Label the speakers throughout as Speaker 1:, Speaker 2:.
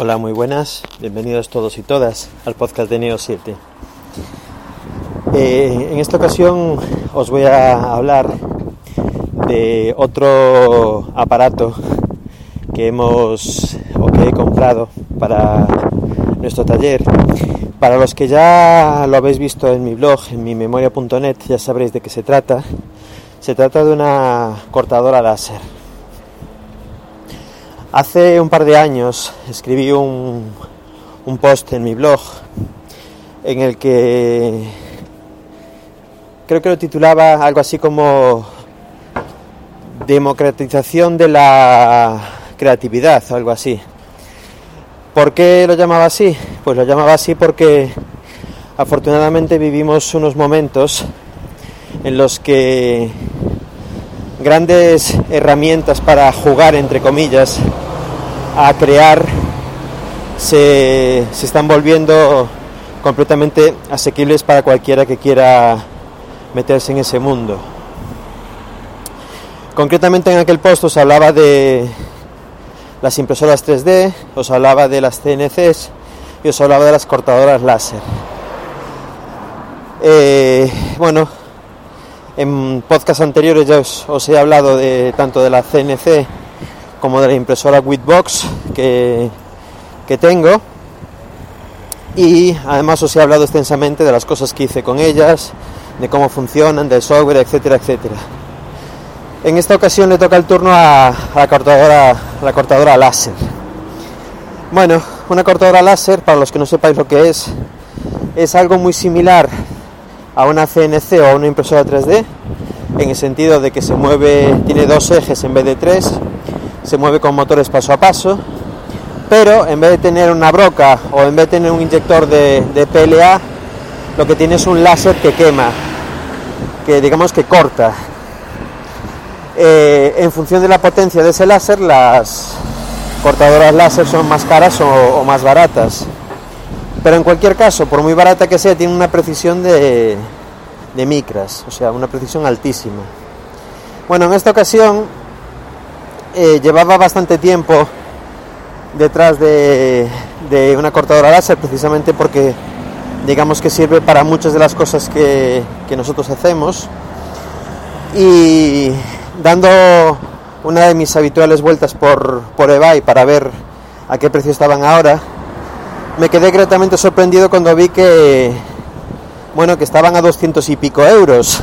Speaker 1: Hola, muy buenas. Bienvenidos todos y todas al podcast de Neo 7. Eh, en esta ocasión os voy a hablar de otro aparato que hemos o que he comprado para nuestro taller. Para los que ya lo habéis visto en mi blog, en mi memoria.net, ya sabréis de qué se trata. Se trata de una cortadora láser Hace un par de años escribí un, un, post en mi blog en el que creo que lo titulaba algo así como democratización de la creatividad o algo así. ¿Por qué lo llamaba así? Pues lo llamaba así porque afortunadamente vivimos unos momentos en los que grandes herramientas para jugar, entre comillas, a crear, se, están volviendo completamente asequibles para cualquiera que quiera meterse en ese mundo. Concretamente en aquel post os hablaba de las impresoras 3D, os hablaba de las CNCs y os hablaba de las cortadoras láser. Eh, bueno, en podcast anteriores ya os, he hablado de tanto de la CNC como de la impresora Witbox que, que tengo y además os he hablado extensamente de las cosas que hice con ellas, de cómo funcionan, del software, etcétera, etcétera. En esta ocasión le toca el turno a, la cortadora, la cortadora láser. Bueno, una cortadora láser, para los que no sepáis lo que es, es algo muy similar a una CNC o a una impresora 3D, en el sentido de que se mueve, tiene dos ejes en vez de tres, se mueve con motores paso a paso, pero en vez de tener una broca o en vez de tener un inyector de, PLA, lo que tiene es un láser que quema, que digamos que corta. Eh, en función de la potencia de ese láser, las cortadoras láser son más caras o más baratas. Pero en cualquier caso, por muy barata que sea, tiene una precisión de, de micras, o sea, una precisión altísima. Bueno, en esta ocasión eh, llevaba bastante tiempo detrás de, de, una cortadora láser, precisamente porque digamos que sirve para muchas de las cosas que, que nosotros hacemos. Y dando una de mis habituales vueltas por, por eBay para ver a qué precio estaban ahora, me quedé gratamente sorprendido cuando vi que, bueno, que estaban a 200 y pico euros.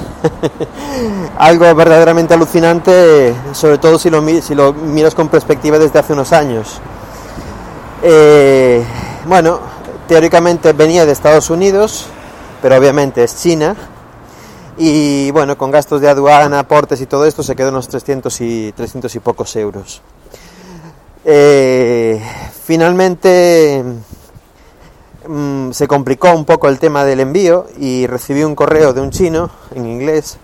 Speaker 1: Algo verdaderamente alucinante, sobre todo si lo, si lo miras con perspectiva desde hace unos años. Eh, bueno, teóricamente venía de Estados Unidos, pero obviamente es China. Y bueno, con gastos de aduana, aportes y todo esto se quedó unos 300 y, 300 y pocos euros. Eh, finalmente Mm, se complicó un poco el tema del envío y recibí un correo de un chino en inglés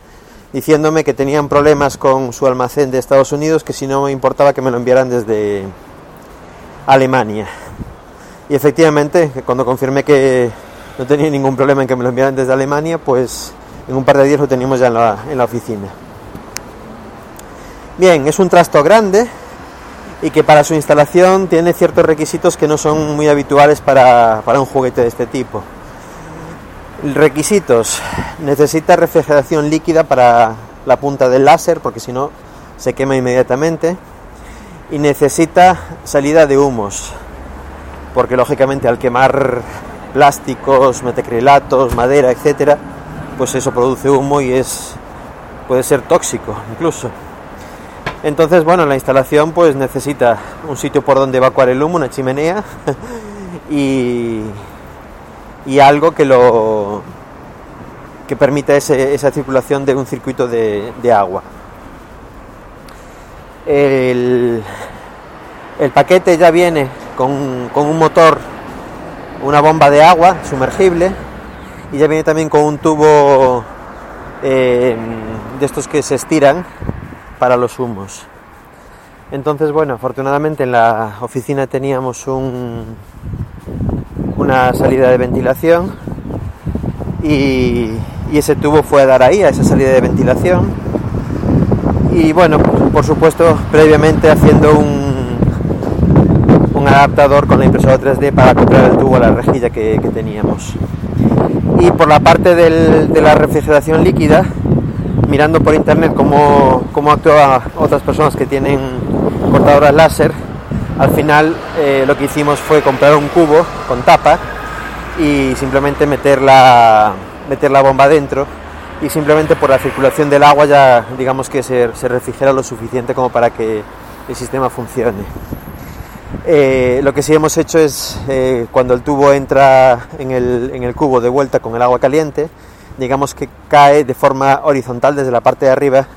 Speaker 1: diciéndome que tenían problemas con su almacén de Estados Unidos, que si no me importaba que me lo enviaran desde Alemania. Y efectivamente, cuando confirmé que no tenía ningún problema en que me lo enviaran desde Alemania, pues en un par de días lo teníamos ya en la, en la oficina. Bien, es un trasto grande, y que para su instalación tiene ciertos requisitos que no son muy habituales para, un juguete de este tipo. Requisitos. Necesita refrigeración líquida para la punta del láser porque si no se quema inmediatamente. Y necesita salida de humos porque lógicamente al quemar plásticos, metacrilatos, madera, etcétera, pues eso produce humo y es puede ser tóxico incluso. Entonces, bueno, la instalación pues necesita un sitio por donde evacuar el humo, una chimenea y, algo que lo que permita esa circulación de un circuito de, agua. El, paquete ya viene con, un motor, una bomba de agua sumergible y ya viene también con un tubo eh, de estos que se estiran para los humos. Entonces, bueno, afortunadamente en la oficina teníamos un, una salida de ventilación y, ese tubo fue a dar ahí, a esa salida de ventilación. Y bueno, por supuesto, previamente haciendo un, un adaptador con la impresora 3D para comprar el tubo a la rejilla que, teníamos. Y por la parte de la refrigeración líquida, mirando por internet cómo, cómo actúan otras personas que tienen cortadoras láser, al final eh, lo que hicimos fue comprar un cubo con tapa y simplemente meter la, meter la bomba dentro y simplemente por la circulación del agua ya digamos que se, se refrigera lo suficiente como para que el sistema funcione. Eh, lo que sí hemos hecho es eh, cuando el tubo entra en el, en el, cubo de vuelta con el agua caliente, digamos que cae de forma horizontal desde la parte de arriba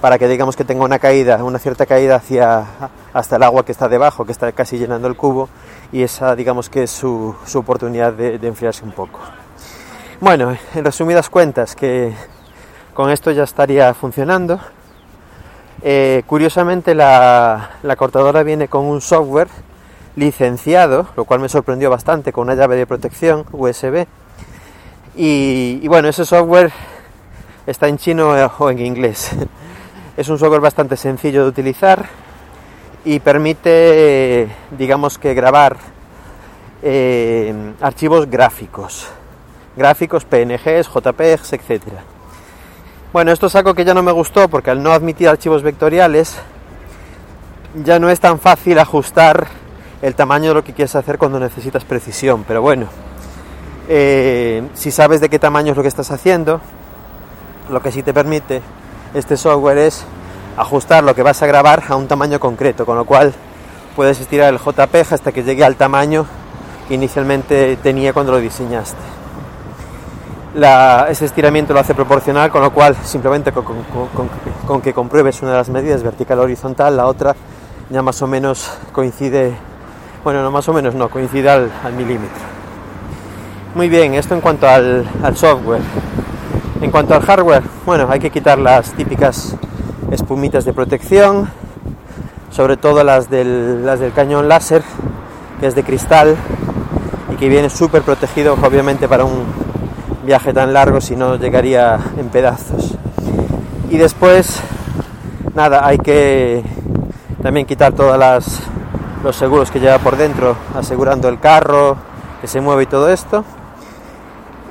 Speaker 1: para que digamos que tenga una caída, una cierta caída hacia hasta el agua que está debajo, que está casi llenando el cubo y esa digamos que es su, su oportunidad de, enfriarse un poco. Bueno, en resumidas cuentas que con esto ya estaría funcionando. Eh, curiosamente la, cortadora viene con un software licenciado, lo cual me sorprendió bastante, con una llave de protección USB. Y, bueno, ese software está en chino o en inglés. Es un software bastante sencillo de utilizar y permite, digamos que, grabar eh, archivos gráficos, gráficos, PNGs, JPEGs, etcétera. Bueno, esto es algo que ya no me gustó porque al no admitir archivos vectoriales ya no es tan fácil ajustar el tamaño de lo que quieres hacer cuando necesitas precisión. Pero bueno, eh, si sabes de qué tamaño es lo que estás haciendo, lo que sí te permite este software es ajustar lo que vas a grabar a un tamaño concreto, con lo cual puedes estirar el JPEG hasta que llegue al tamaño que inicialmente tenía cuando lo diseñaste ese estiramiento lo hace proporcional, con lo cual simplemente con, que compruebes una de las medidas, vertical o horizontal, la otra ya más o menos coincide, bueno, no más o menos no, coincide al, milímetro. Muy bien, esto en cuanto al, software. En cuanto al hardware, bueno, hay que quitar las típicas espumitas de protección, sobre todo las del, las del cañón láser, que es de cristal y que viene súper protegido, obviamente, para un viaje tan largo si no llegaría en pedazos. Y después, nada, hay que también quitar todos los seguros que lleva por dentro, asegurando el carro, que se mueve y todo esto.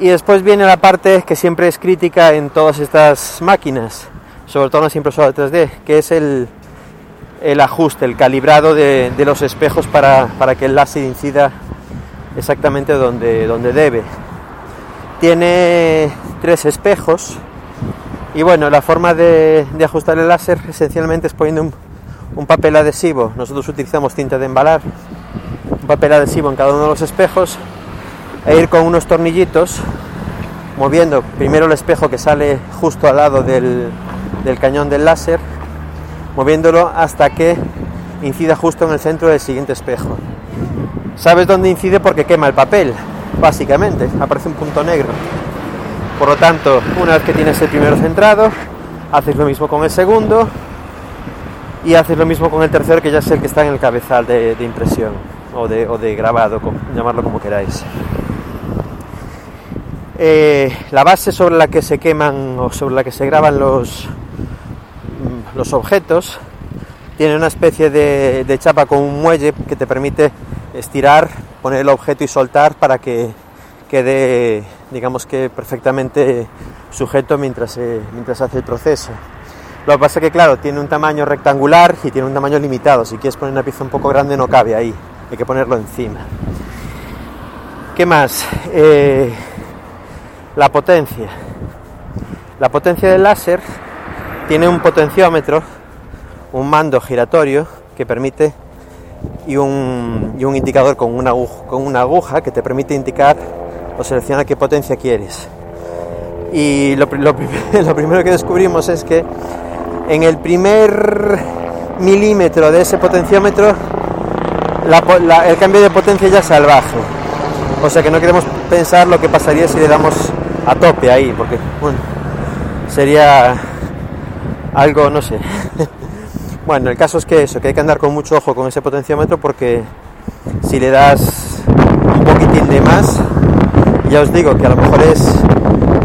Speaker 1: Y después viene la parte que siempre es crítica en todas estas máquinas, sobre todo en las impresoras 3D, que es el, el ajuste, el calibrado de, los espejos para, para, que el láser incida exactamente donde, donde debe. Tiene tres espejos y bueno, la forma de, ajustar el láser esencialmente es poniendo un, papel adhesivo. Nosotros utilizamos tinta de embalar, un papel adhesivo en cada uno de los espejos e ir con unos tornillitos moviendo primero el espejo que sale justo al lado del, del cañón del láser, moviéndolo hasta que incida justo en el centro del siguiente espejo. ¿Sabes dónde incide? Porque quema el papel básicamente, aparece un punto negro. Por lo tanto, una vez que tienes el primero centrado, haces lo mismo con el segundo y haces lo mismo con el tercero, que ya es el que está en el cabezal de, impresión o de, o de grabado, llamarlo como queráis. Eh, la base sobre la que se queman o sobre la que se graban los, mm, los objetos tiene una especie de, chapa con un muelle que te permite estirar poner el objeto y soltar para que quede, digamos que perfectamente sujeto mientras mientras hace el proceso. Lo que pasa es que, claro, tiene un tamaño rectangular y tiene un tamaño limitado. Si quieres poner una pieza un poco grande no cabe ahí, hay que ponerlo encima. ¿Qué más? Eh, la potencia. La potencia del láser tiene un potenciómetro, un mando giratorio que permite y un, y un indicador con una, aguja, con una aguja que te permite indicar o seleccionar qué potencia quieres. Y lo, lo, primero que descubrimos es que en el primer milímetro de ese potenciómetro el cambio de potencia ya es salvaje. O sea que no queremos pensar lo que pasaría si le damos a tope ahí, porque bueno, sería algo, no sé, Bueno, el caso es que eso, que hay que andar con mucho ojo con ese potenciómetro porque si le das un poquitín de más, ya os digo que a lo mejor es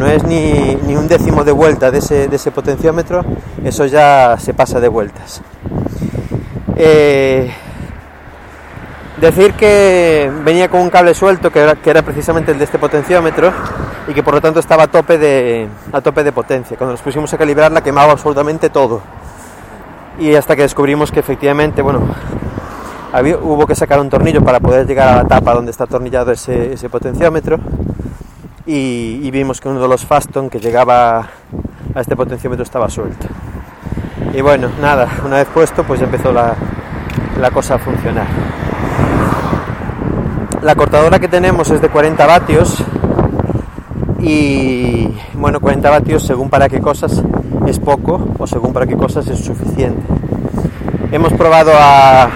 Speaker 1: no es ni, un décimo de vuelta de ese, de ese, potenciómetro, eso ya se pasa de vueltas. Eh, Decir que venía con un cable suelto que era, precisamente el de este potenciómetro y que por lo tanto estaba a tope de, a tope de potencia. Cuando nos pusimos a calibrarla quemaba absolutamente todo. Y hasta que descubrimos que efectivamente, bueno, había, hubo que sacar un tornillo para poder llegar a la tapa donde está atornillado ese, potenciómetro y, vimos que uno de los Faston que llegaba a este potenciómetro estaba suelto. Y bueno, nada, una vez puesto pues empezó la, la cosa a funcionar. La cortadora que tenemos es de 40 vatios y bueno, 40 vatios según para qué cosas es poco o según para qué cosas es suficiente. Hemos probado a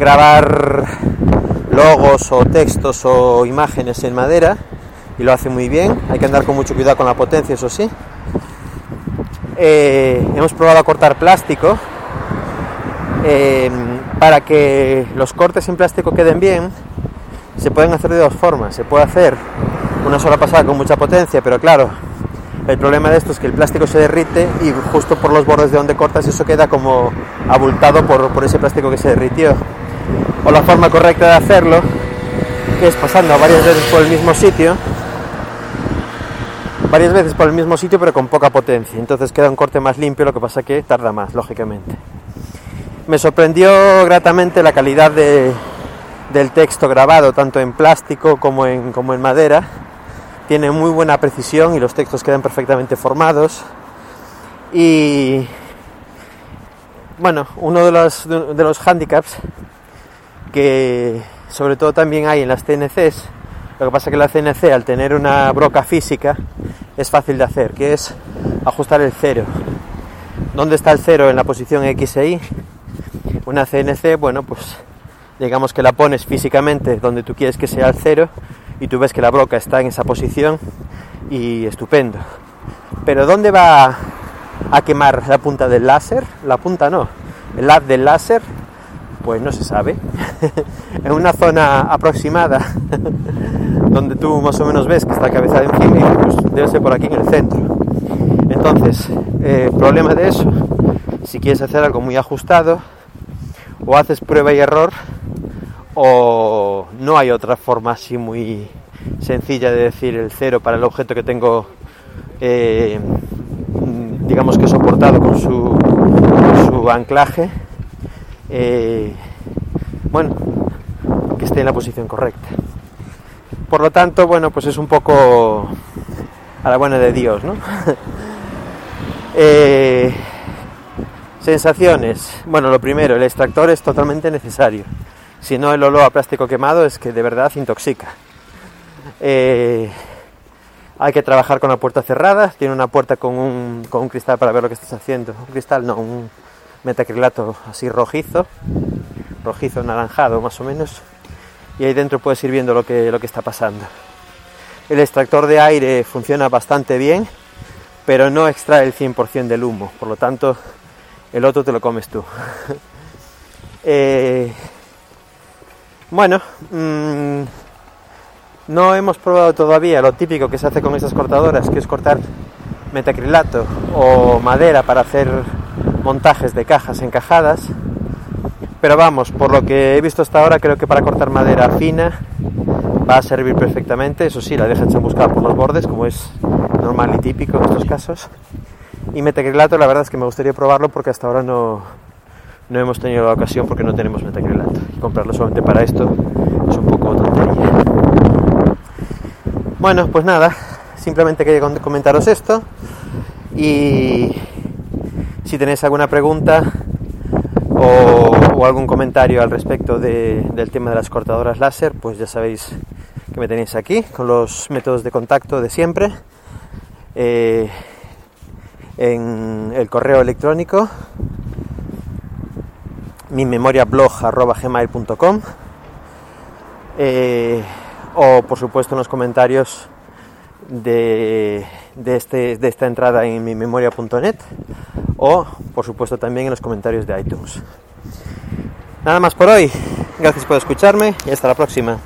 Speaker 1: grabar logos o textos o imágenes en madera y lo hace muy bien. Hay que andar con mucho cuidado con la potencia, eso sí. Eh, hemos probado a cortar plástico eh, para que los cortes en plástico queden bien, se pueden hacer de dos formas. Se puede hacer una sola pasada con mucha potencia, pero claro, el problema de esto es que el plástico se derrite y justo por los bordes de donde cortas eso queda como abultado por, por ese plástico que se derritió. O la forma correcta de hacerlo es pasando varias veces por el mismo sitio, varias veces por el mismo sitio pero con poca potencia. Entonces queda un corte más limpio, lo que pasa que tarda más, lógicamente. Me sorprendió gratamente la calidad de, del texto grabado, tanto en plástico como en, como en madera. Tiene muy buena precisión y los textos quedan perfectamente formados. Y bueno, uno de los, de los handicaps que sobre todo también hay en las CNCs, lo que pasa que la CNC al tener una broca física es fácil de hacer, que es ajustar el cero. ¿Dónde está el cero en la posición X e Y? Una CNC, bueno, pues digamos que la pones físicamente donde tú quieres que sea el cero y tú ves que la broca está en esa posición y estupendo. Pero ¿dónde va a quemar la punta del láser? La punta no, el haz del láser, pues no se sabe. en una zona aproximada donde tú más o menos ves que está la cabeza de encima, pues debe ser por aquí en el centro. Entonces, eh, problema de eso, si quieres hacer algo muy ajustado, o haces prueba y error o no hay otra forma así muy sencilla de decir el cero para el objeto que tengo eh, digamos que soportado con su, su anclaje eh, bueno que esté en la posición correcta por lo tanto bueno pues es un poco a la buena de Dios ¿no? eh, Sensaciones. Bueno, lo primero, el extractor es totalmente necesario. Si no, el olor a plástico quemado es que de verdad intoxica. Eh, hay que trabajar con la puerta cerrada. Tiene una puerta con un, con un cristal para ver lo que estás haciendo. Un cristal, no, un metacrilato así rojizo, rojizo naranjado más o menos. Y ahí dentro puedes ir viendo lo que, lo que está pasando. El extractor de aire funciona bastante bien, pero no extrae el 100% del humo. Por lo tanto, el otro te lo comes tú. eh, bueno, mmm, no hemos probado todavía lo típico que se hace con estas cortadoras, que es cortar metacrilato o madera para hacer montajes de cajas encajadas. Pero vamos, por lo que he visto hasta ahora, creo que para cortar madera fina va a servir perfectamente. Eso sí, la dejan buscar por los bordes, como es normal y típico en estos casos. Y metacrilato la verdad es que me gustaría probarlo porque hasta ahora no, no hemos tenido la ocasión porque no tenemos metacrilato. Y comprarlo solamente para esto es un poco tontería. Bueno, pues nada, simplemente quería comentaros esto y si tenéis alguna pregunta o, algún comentario al respecto de, del tema de las cortadoras láser, pues ya sabéis que me tenéis aquí con los métodos de contacto de siempre. Eh, en el correo electrónico mi memoria gmail.com eh, o por supuesto en los comentarios de, de, este, de esta entrada en mi memoria.net o por supuesto también en los comentarios de iTunes. Nada más por hoy, gracias por escucharme y hasta la próxima.